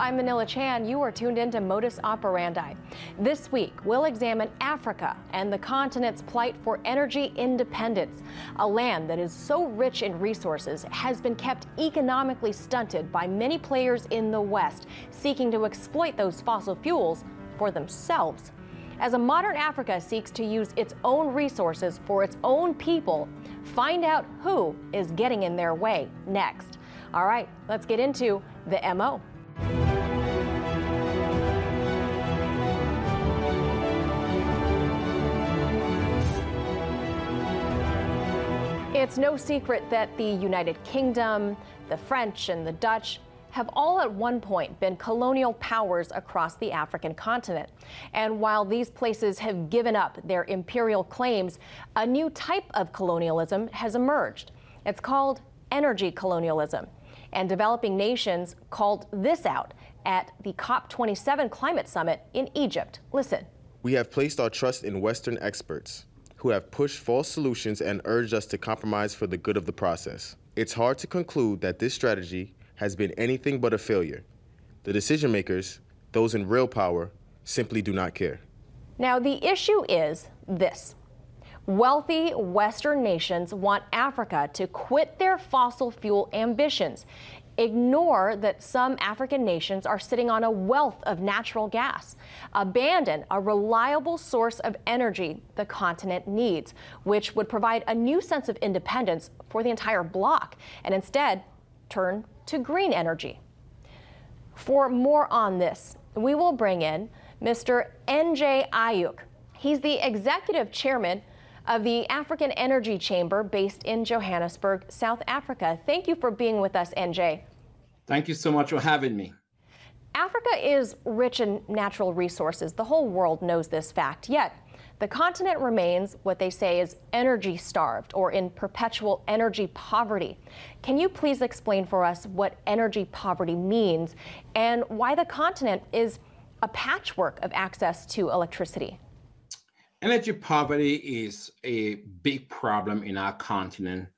I'm Manila Chan. You are tuned in to Modus Operandi. This week, we'll examine Africa and the continent's plight for energy independence. A land that is so rich in resources has been kept economically stunted by many players in the West seeking to exploit those fossil fuels for themselves. As a modern Africa seeks to use its own resources for its own people, find out who is getting in their way next. All right, let's get into the MO. It's no secret that the United Kingdom, the French, and the Dutch have all at one point been colonial powers across the African continent. And while these places have given up their imperial claims, a new type of colonialism has emerged. It's called energy colonialism and developing nations called this out at the COP27 climate summit in Egypt. Listen. We have placed our trust in Western experts who have pushed false solutions and urged us to compromise for the good of the process. It's hard to conclude that this strategy has been anything but a failure. The decision makers, those in real power, simply do not care. Now, the issue is this Wealthy Western nations want Africa to quit their fossil fuel ambitions. Ignore that some African nations are sitting on a wealth of natural gas. Abandon a reliable source of energy the continent needs, which would provide a new sense of independence for the entire bloc, and instead turn to green energy. For more on this, we will bring in Mr. NJ Ayuk. He's the executive chairman of the African Energy Chamber based in Johannesburg, South Africa. Thank you for being with us, NJ. Thank you so much for having me. Africa is rich in natural resources. The whole world knows this fact. Yet, the continent remains what they say is energy starved or in perpetual energy poverty. Can you please explain for us what energy poverty means and why the continent is a patchwork of access to electricity? Energy poverty is a big problem in our continent.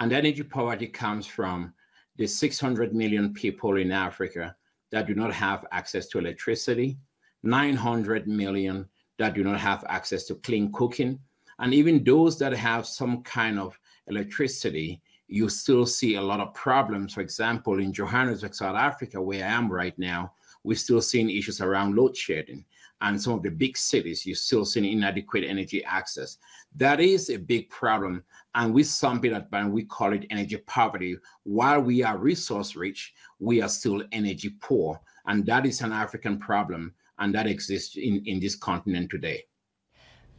And energy poverty comes from the 600 million people in Africa that do not have access to electricity, 900 million that do not have access to clean cooking, and even those that have some kind of electricity, you still see a lot of problems. For example, in Johannesburg, South Africa, where I am right now, we're still seeing issues around load shedding and some of the big cities, you're still seeing inadequate energy access. That is a big problem. And we it up and we call it energy poverty. While we are resource rich, we are still energy poor. And that is an African problem. And that exists in, in this continent today.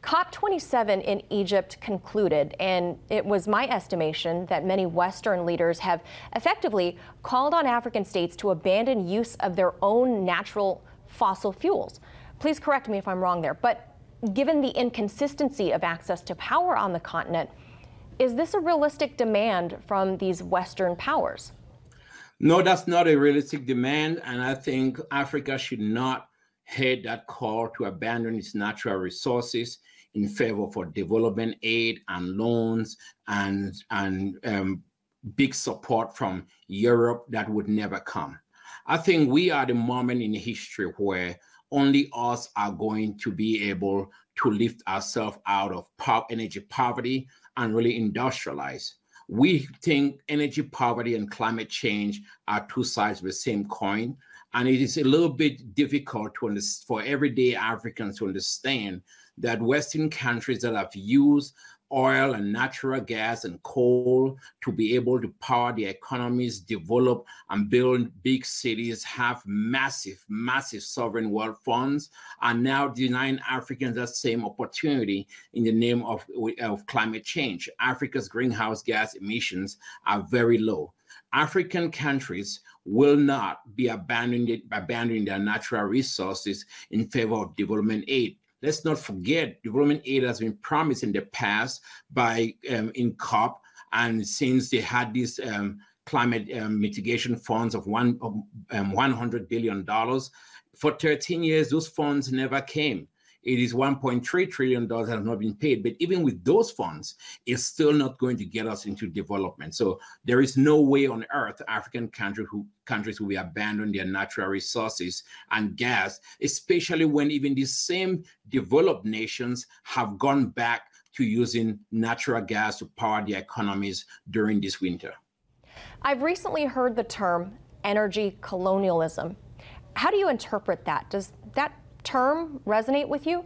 COP27 in Egypt concluded, and it was my estimation that many Western leaders have effectively called on African states to abandon use of their own natural fossil fuels. Please correct me if I'm wrong there, but given the inconsistency of access to power on the continent, is this a realistic demand from these Western powers? No, that's not a realistic demand. And I think Africa should not heed that call to abandon its natural resources in favor for development aid and loans and, and um, big support from Europe that would never come. I think we are the moment in history where only us are going to be able to lift ourselves out of energy poverty and really industrialize. We think energy poverty and climate change are two sides of the same coin. And it is a little bit difficult to for everyday Africans to understand that Western countries that have used oil and natural gas and coal to be able to power the economies, develop and build big cities, have massive, massive sovereign wealth funds, are now denying Africans that same opportunity in the name of, of climate change. Africa's greenhouse gas emissions are very low. African countries will not be abandoning, abandoning their natural resources in favor of development aid let's not forget development aid has been promised in the past by um, in COP, and since they had these um, climate um, mitigation funds of one um, 100 billion dollars for 13 years, those funds never came. It is 1.3 trillion dollars that have not been paid. But even with those funds, it's still not going to get us into development. So there is no way on earth African countries who countries will abandon their natural resources and gas, especially when even the same developed nations have gone back to using natural gas to power their economies during this winter. I've recently heard the term energy colonialism. How do you interpret that? Does that term resonate with you?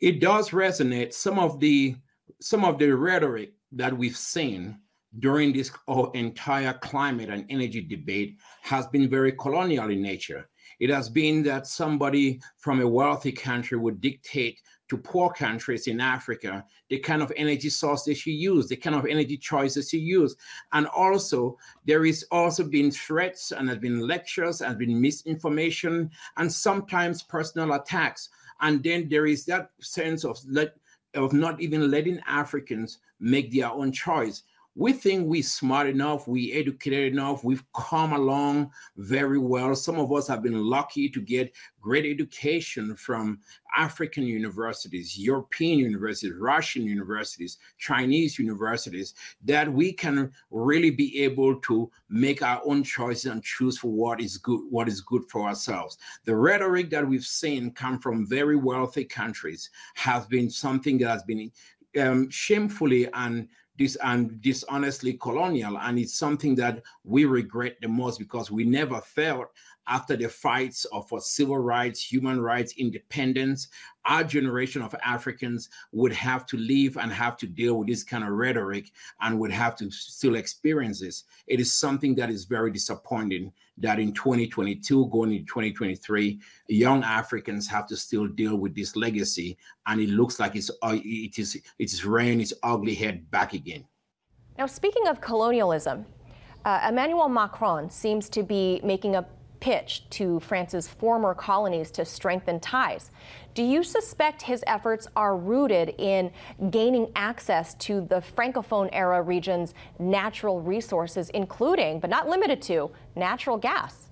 It does resonate. Some of the some of the rhetoric that we've seen during this entire climate and energy debate has been very colonial in nature. It has been that somebody from a wealthy country would dictate to poor countries in Africa the kind of energy source they should use, the kind of energy choices you use. And also, there is also been threats and has been lectures and been misinformation and sometimes personal attacks. And then there is that sense of let, of not even letting Africans make their own choice we think we're smart enough, we educated enough, we've come along very well. Some of us have been lucky to get great education from African universities, European universities, Russian universities, Chinese universities, that we can really be able to make our own choices and choose for what is good, what is good for ourselves. The rhetoric that we've seen come from very wealthy countries has been something that has been um, shamefully and this and dishonestly colonial and it's something that we regret the most because we never felt after the fights of for civil rights human rights independence our generation of africans would have to live and have to deal with this kind of rhetoric and would have to still experience this. It is something that is very disappointing that in 2022 going into 2023 young africans have to still deal with this legacy and it looks like it's uh, it is it's rearing its ugly head back again. Now speaking of colonialism uh, emmanuel macron seems to be making a pitch to France's former colonies to strengthen ties. Do you suspect his efforts are rooted in gaining access to the Francophone era region's natural resources, including, but not limited to, natural gas?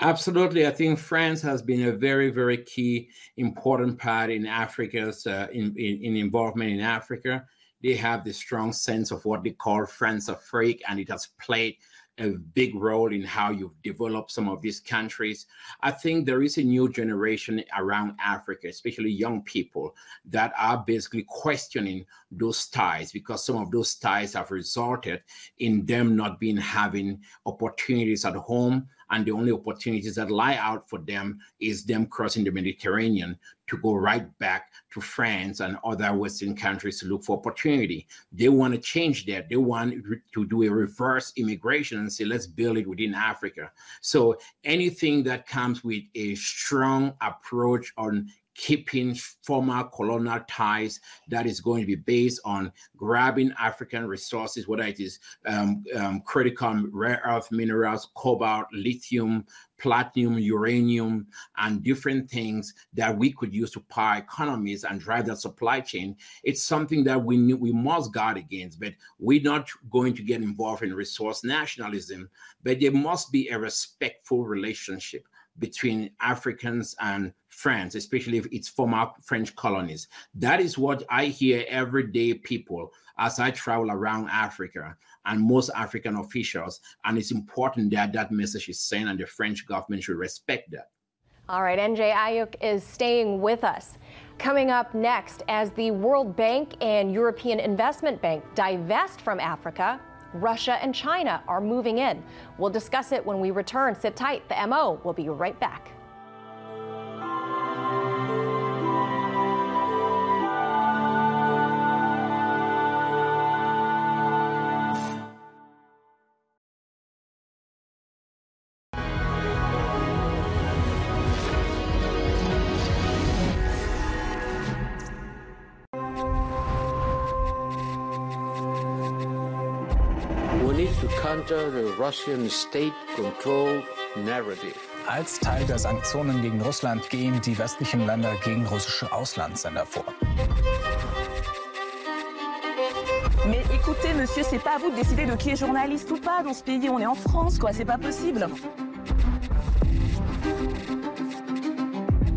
Absolutely. I think France has been a very, very key, important part in Africa's uh, in, in, in, involvement in Africa. They have the strong sense of what they call Françafrique, and it has played a big role in how you've developed some of these countries. I think there is a new generation around Africa, especially young people, that are basically questioning those ties because some of those ties have resulted in them not being having opportunities at home and the only opportunities that lie out for them is them crossing the Mediterranean to go right back to France and other Western countries to look for opportunity. They want to change that. They want to do a reverse immigration and say, let's build it within Africa. So anything that comes with a strong approach on keeping former colonial ties that is going to be based on grabbing African resources, whether it is um, um, critical rare earth minerals, cobalt, lithium, platinum, uranium, and different things that we could use to power economies and drive that supply chain. It's something that we we must guard against, but we're not going to get involved in resource nationalism. But there must be a respectful relationship between Africans and France, especially if it's former French colonies. That is what I hear everyday people as I travel around Africa and most African officials. And it's important that that message is sent and the French government should respect that. All right, NJ Ayuk is staying with us. Coming up next, as the World Bank and European Investment Bank divest from Africa, Russia and China are moving in. We'll discuss it when we return. Sit tight. The MO will be right back. Als Teil der Sanktionen gegen Russland gehen die westlichen Länder gegen russische Auslandssender vor. Mais écoutez, monsieur, c'est pas à vous de décider de qui est journaliste ou pas dans ce pays. On est en France, quoi, c'est pas possible.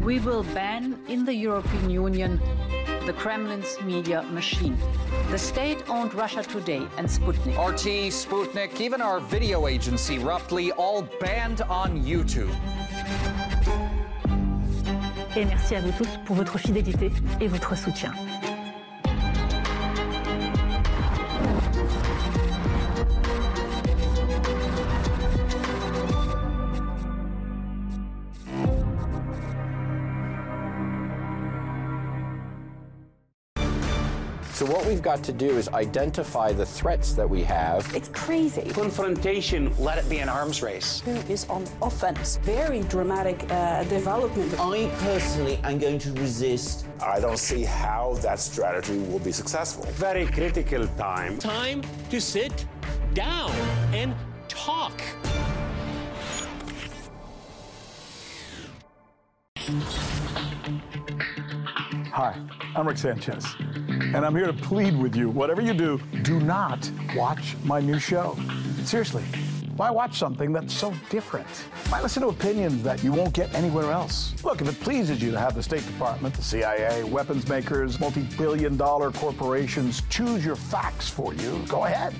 We will ban in the European Union the Kremlin's media machine. The state owned Russia Today and Sputnik. RT, Sputnik, even our video agency, Ruptly all banned on YouTube. Et merci à vous tous pour votre fidélité et votre soutien. What we've got to do is identify the threats that we have. It's crazy. Confrontation. Let it be an arms race. Who is on offense? Very dramatic uh, development. I personally am going to resist. I don't see how that strategy will be successful. Very critical time. Time to sit down and talk. Hi, I'm Rick Sanchez, and I'm here to plead with you. Whatever you do, do not watch my new show. Seriously, why watch something that's so different? Why listen to opinions that you won't get anywhere else? Look, if it pleases you to have the State Department, the CIA, weapons makers, multi billion dollar corporations choose your facts for you, go ahead.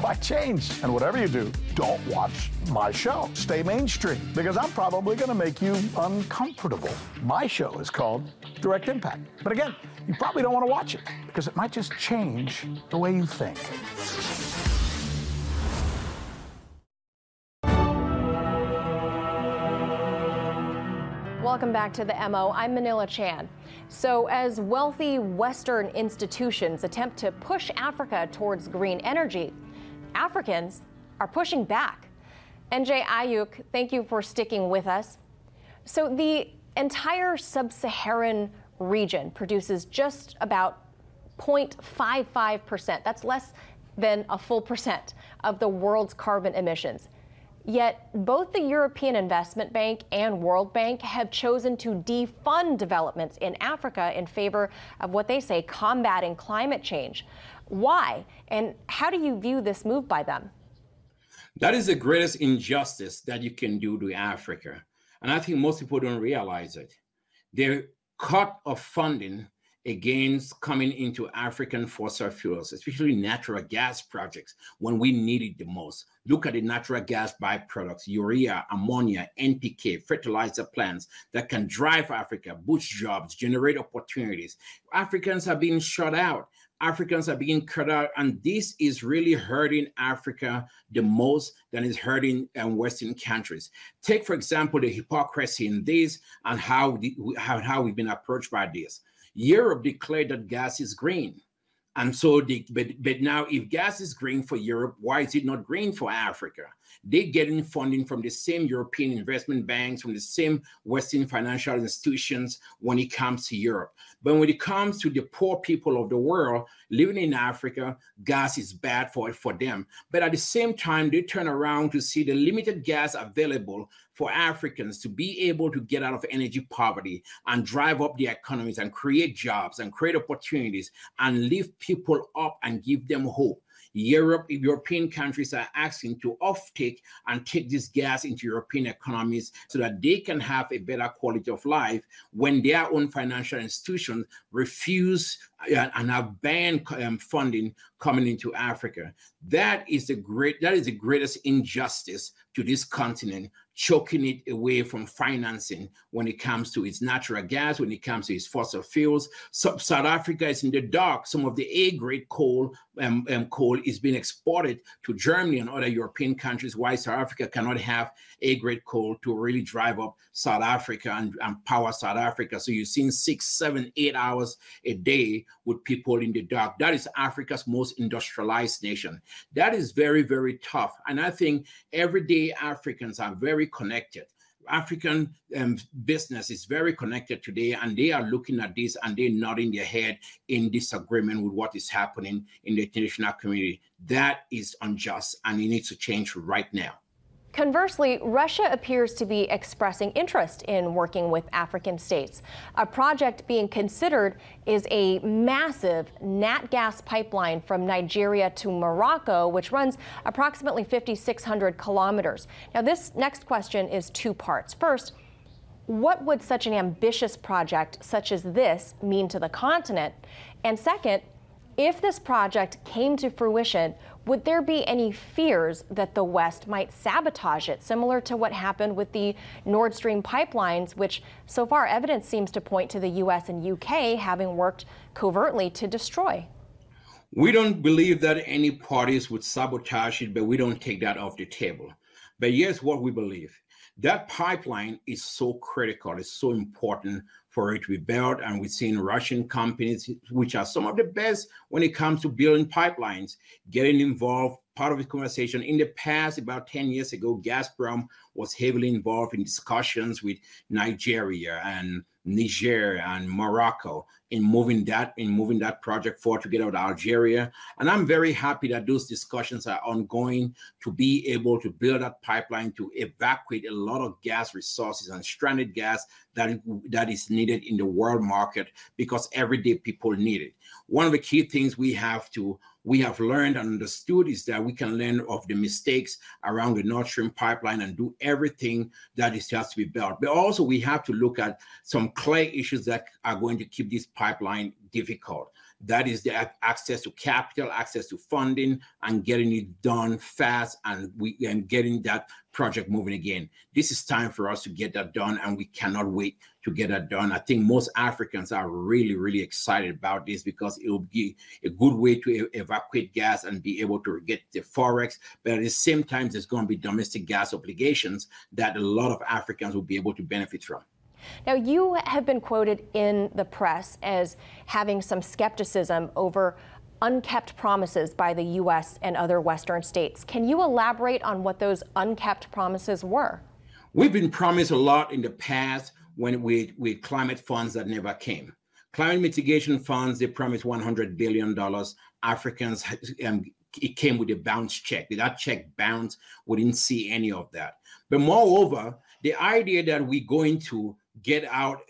Why change? And whatever you do, don't watch my show. Stay mainstream because I'm probably going to make you uncomfortable. My show is called Direct Impact. But again, you probably don't want to watch it because it might just change the way you think. Welcome back to the MO. I'm Manila Chan. So, as wealthy Western institutions attempt to push Africa towards green energy, Africans are pushing back. NJ Ayuk, thank you for sticking with us. So, the entire sub Saharan region produces just about 0.55%. That's less than a full percent of the world's carbon emissions. Yet, both the European Investment Bank and World Bank have chosen to defund developments in Africa in favor of what they say combating climate change. Why? And how do you view this move by them? That is the greatest injustice that you can do to Africa. And I think most people don't realize it. Their cut of funding against coming into African fossil fuels, especially natural gas projects, when we need it the most. Look at the natural gas byproducts, urea, ammonia, NPK, fertilizer plants that can drive Africa, boost jobs, generate opportunities. Africans are being shut out. Africans are being cut out, and this is really hurting Africa the most than is hurting um, Western countries. Take, for example, the hypocrisy in this and how, the, how, how we've been approached by this. Europe declared that gas is green. And so, the, but, but now, if gas is green for Europe, why is it not green for Africa? They're getting funding from the same European investment banks, from the same Western financial institutions when it comes to Europe. But when it comes to the poor people of the world living in Africa, gas is bad for, for them. But at the same time, they turn around to see the limited gas available for Africans to be able to get out of energy poverty and drive up the economies and create jobs and create opportunities and lift people up and give them hope. Europe, European countries are asking to offtake and take this gas into European economies so that they can have a better quality of life when their own financial institutions refuse uh, and have banned um, funding coming into Africa. That is the great that is the greatest injustice to this continent choking it away from financing when it comes to its natural gas, when it comes to its fossil fuels. So, South Africa is in the dark. Some of the A-grade coal um, um, coal is being exported to Germany and other European countries. Why South Africa cannot have A-grade coal to really drive up South Africa and, and power South Africa? So you're seeing six, seven, eight hours a day with people in the dark. That is Africa's most industrialized nation. That is very, very tough. And I think everyday Africans are very connected. African um, business is very connected today, and they are looking at this and they're nodding their head in disagreement with what is happening in the international community. That is unjust, and it needs to change right now. Conversely, Russia appears to be expressing interest in working with African states. A project being considered is a massive nat gas pipeline from Nigeria to Morocco, which runs approximately 5,600 kilometers. Now, this next question is two parts. First, what would such an ambitious project such as this mean to the continent? And second, if this project came to fruition, would there be any fears that the West might sabotage it, similar to what happened with the Nord Stream pipelines, which so far evidence seems to point to the US and UK having worked covertly to destroy? We don't believe that any parties would sabotage it, but we don't take that off the table. But here's what we believe that pipeline is so critical, it's so important for it to be built. And we've seen Russian companies, which are some of the best when it comes to building pipelines, getting involved. Part of the conversation in the past, about 10 years ago, Gazprom was heavily involved in discussions with Nigeria and Niger and Morocco in moving that in moving that project forward to get out Algeria. And I'm very happy that those discussions are ongoing to be able to build that pipeline to evacuate a lot of gas resources and stranded gas that, that is needed in the world market because everyday people need it. One of the key things we have to we have learned and understood is that we can learn of the mistakes around the Nord Stream pipeline and do everything that is has to be built. But also we have to look at some clear issues that are going to keep this pipeline difficult. That is the access to capital, access to funding, and getting it done fast and we and getting that project moving again. This is time for us to get that done, and we cannot wait to get that done. I think most Africans are really, really excited about this because it will be a good way to evacuate gas and be able to get the forex. But at the same time, there's going to be domestic gas obligations that a lot of Africans will be able to benefit from. Now, you have been quoted in the press as having some skepticism over unkept promises by the U.S. and other Western states. Can you elaborate on what those unkept promises were? We've been promised a lot in the past when we with climate funds that never came. Climate mitigation funds, they promised $100 billion. Africans, um, it came with a bounce check. Did that check bounced. We didn't see any of that. But moreover, the idea that we're going to get out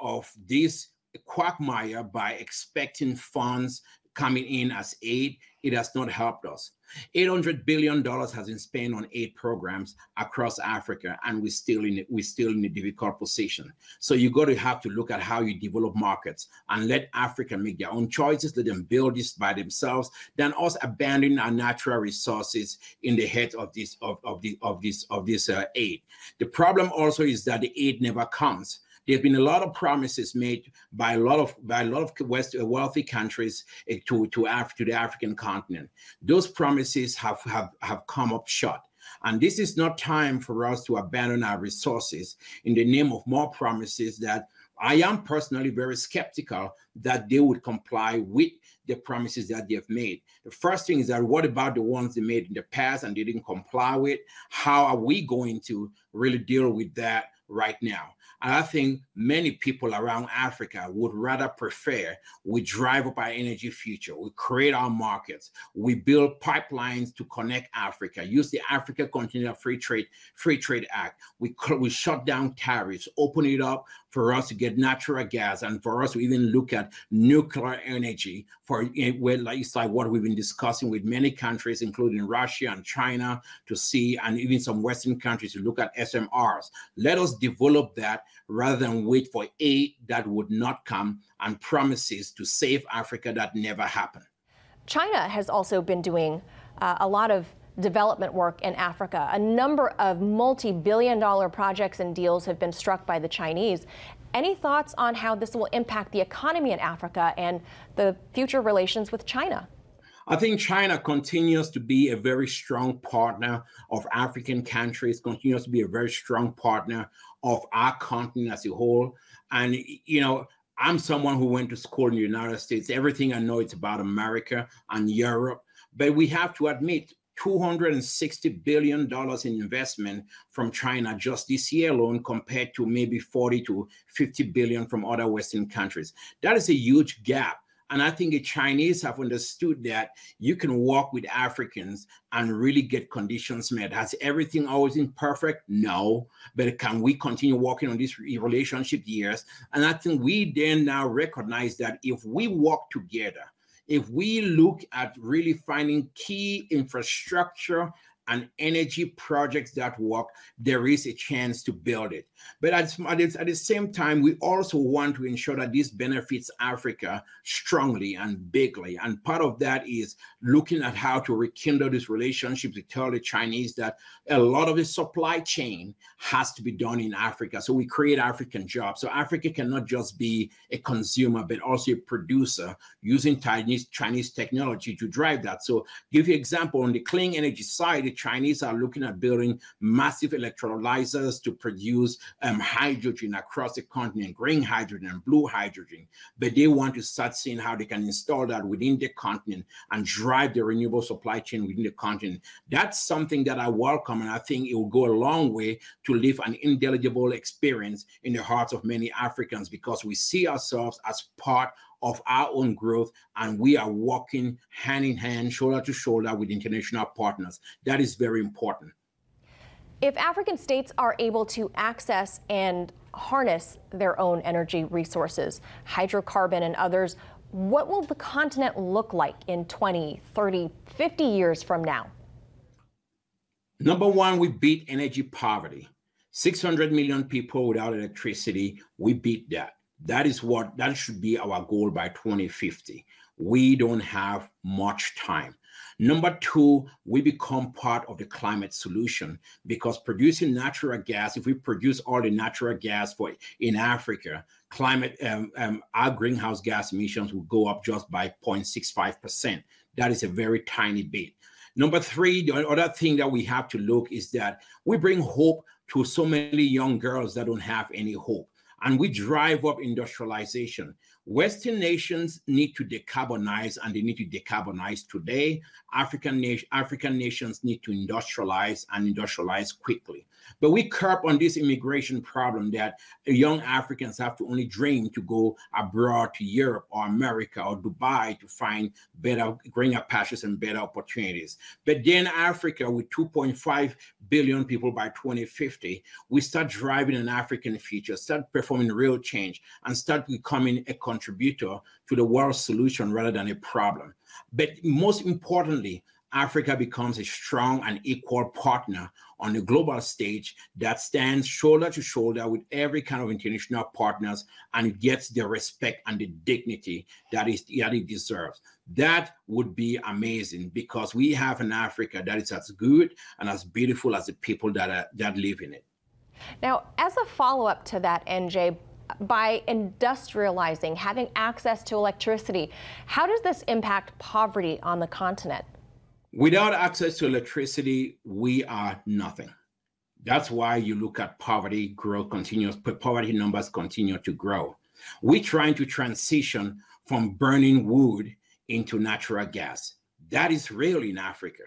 of this quagmire by expecting funds coming in as aid, it has not helped us. $800 billion has been spent on aid programs across Africa, and we're still in we're still in a difficult position. So you got to have to look at how you develop markets and let Africa make their own choices, let them build this by themselves, then us abandoning our natural resources in the head of this of, of the of this of this uh, aid. The problem also is that the aid never comes there's been a lot of promises made by a lot of by a lot of West uh, wealthy countries uh, to to, Af- to the African continent. Those promises have, have have come up short. And this is not time for us to abandon our resources in the name of more promises that I am personally very skeptical that they would comply with the promises that they've made. The first thing is that what about the ones they made in the past and they didn't comply with? How are we going to really deal with that right now? And I think many people around Africa would rather prefer we drive up our energy future, we create our markets, we build pipelines to connect Africa, use the Africa Continental Free Trade Free Trade Act. We we shut down tariffs, open it up for us to get natural gas, and for us to even look at nuclear energy for where like it's like what we've been discussing with many countries, including Russia and China, to see, and even some Western countries to look at SMRs. Let us develop that rather than wait for aid that would not come and promises to save Africa that never happened. China has also been doing uh, a lot of development work in Africa. A number of multi billion dollar projects and deals have been struck by the Chinese. Any thoughts on how this will impact the economy in Africa and the future relations with China? I think China continues to be a very strong partner of African countries, continues to be a very strong partner of our continent as a whole. And, you know, I'm someone who went to school in the United States. Everything I know is about America and Europe. But we have to admit, $260 billion in investment from China just this year alone, compared to maybe 40 to 50 billion from other Western countries. That is a huge gap. And I think the Chinese have understood that you can work with Africans and really get conditions met. Has everything always been perfect? No. But can we continue working on this relationship? Yes. And I think we then now recognize that if we work together, if we look at really finding key infrastructure and energy projects that work, there is a chance to build it. But at, at, the same time, we also want to ensure that this benefits Africa strongly and bigly. And part of that is looking at how to rekindle these relationships to tell the Chinese that a lot of the supply chain has to be done in Africa. So we create African jobs. So Africa cannot just be a consumer, but also a producer using Chinese, Chinese technology to drive that. So give you an example on the clean energy side, Chinese are looking at building massive electrolyzers to produce um, hydrogen across the continent, green hydrogen and blue hydrogen. But they want to start seeing how they can install that within the continent and drive the renewable supply chain within the continent. That's something that I welcome, and I think it will go a long way to leave an indelible experience in the hearts of many Africans because we see ourselves as part of our own growth and we are working hand in hand, shoulder to shoulder with international partners. That is very important. If African states are able to access and harness their own energy resources, hydrocarbon and others, what will the continent look like in 20, 30, 50 years from now? Number one, we beat energy poverty. 600 million people without electricity, we beat that. That is what that should be our goal by 2050. We don't have much time. Number two, we become part of the climate solution because producing natural gas, if we produce all the natural gas for in Africa, climate um, um, our greenhouse gas emissions will go up just by 0.65%. That is a very tiny bit. Number three, the other thing that we have to look is that we bring hope to so many young girls that don't have any hope and we drive up industrialization. Western nations need to decarbonize and they need to decarbonize today. African, na- African nations need to industrialize and industrialize quickly. But we curb on this immigration problem that young Africans have to only dream to go abroad to Europe or America or Dubai to find better, greener pastures and better opportunities. But then Africa, with 2.5 billion people by 2050, we start driving an African future, start performing real change, and start becoming a contributor to the world solution rather than a problem. But most importantly, Africa becomes a strong and equal partner on the global stage that stands shoulder to shoulder with every kind of international partners and gets the respect and the dignity that is that it deserves. That would be amazing because we have an Africa that is as good and as beautiful as the people that are, that live in it. Now, as a follow-up to that, NJ, by industrializing, having access to electricity, how does this impact poverty on the continent? Without access to electricity, we are nothing. That's why you look at poverty growth continues, poverty numbers continue to grow. We're trying to transition from burning wood into natural gas. That is real in Africa.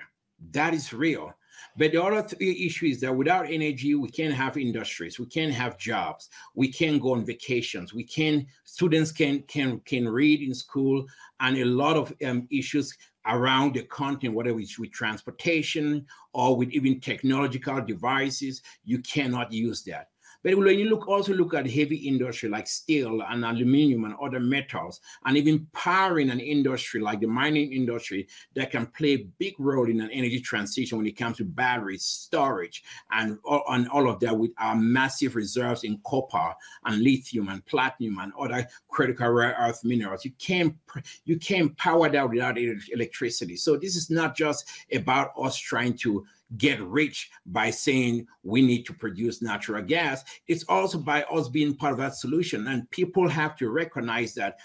That is real. But the other th- issue is that without energy, we can't have industries, we can't have jobs, we can't go on vacations, we can students can can can read in school, and a lot of um, issues around the continent, whether it's with transportation or with even technological devices, you cannot use that. But when you look also look at heavy industry like steel and aluminum and other metals, and even powering an industry like the mining industry that can play a big role in an energy transition when it comes to batteries, storage, and, and all of that with our massive reserves in copper and lithium and platinum and other critical rare earth minerals. You can't you can't power that without electricity. So this is not just about us trying to get rich by saying we need to produce natural gas. It's also by us being part of that solution. And people have to recognize that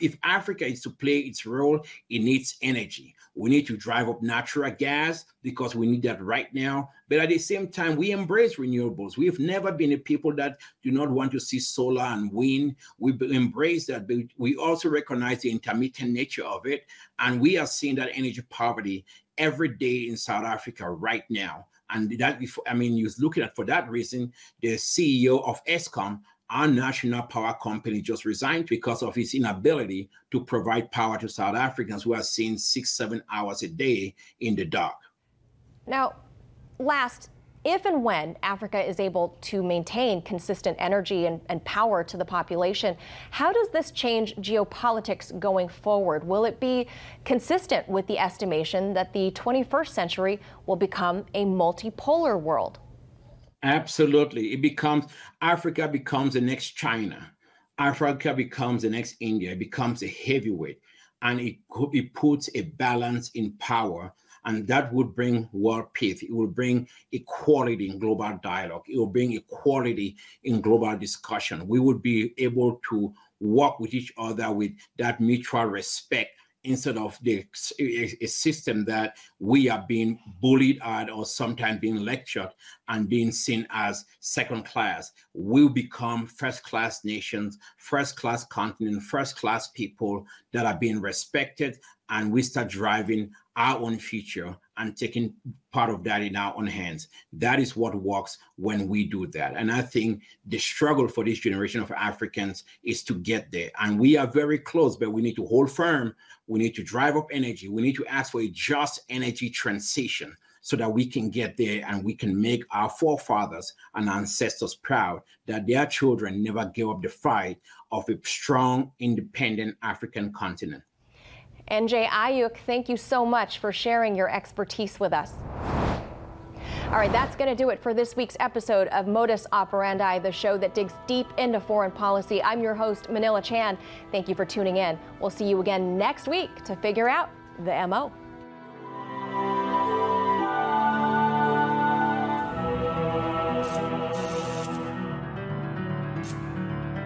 if Africa is to play its role, it needs energy. We need to drive up natural gas because we need that right now. But at the same time, we embrace renewables. We've never been a people that do not want to see solar and wind. We embrace that, but we also recognize the intermittent nature of it. And we are seeing that energy poverty every day in South Africa right now. And that, before, I mean, you looking at for that reason, the CEO of Eskom, our national power company, just resigned because of his inability to provide power to South Africans who are seeing six, seven hours a day in the dark. Now, last, if and when Africa is able to maintain consistent energy and, and, power to the population, how does this change geopolitics going forward? Will it be consistent with the estimation that the 21st century will become a multipolar world? Absolutely. It becomes, Africa becomes the next China. Africa becomes the next India. It becomes a heavyweight. And it, it puts a balance in power and that would bring world peace. It will bring equality in global dialogue. It will bring equality in global discussion. We would be able to work with each other with that mutual respect instead of the a, system that we are being bullied at or sometimes being lectured and being seen as second class we'll become first class nations first class continent first class people that are being respected and we start driving our own future and taking part of that in our own hands. That is what works when we do that. And I think the struggle for this generation of Africans is to get there. And we are very close, but we need to hold firm. We need to drive up energy. We need to ask for a just energy transition so that we can get there and we can make our forefathers and ancestors proud that their children never gave up the fight of a strong, independent African continent. NJ Ayuk, thank you so much for sharing your expertise with us. All right, that's going to do it for this week's episode of Modus Operandi, the show that digs deep into foreign policy. I'm your host, Manila Chan. Thank you for tuning in. We'll see you again next week to figure out the MO.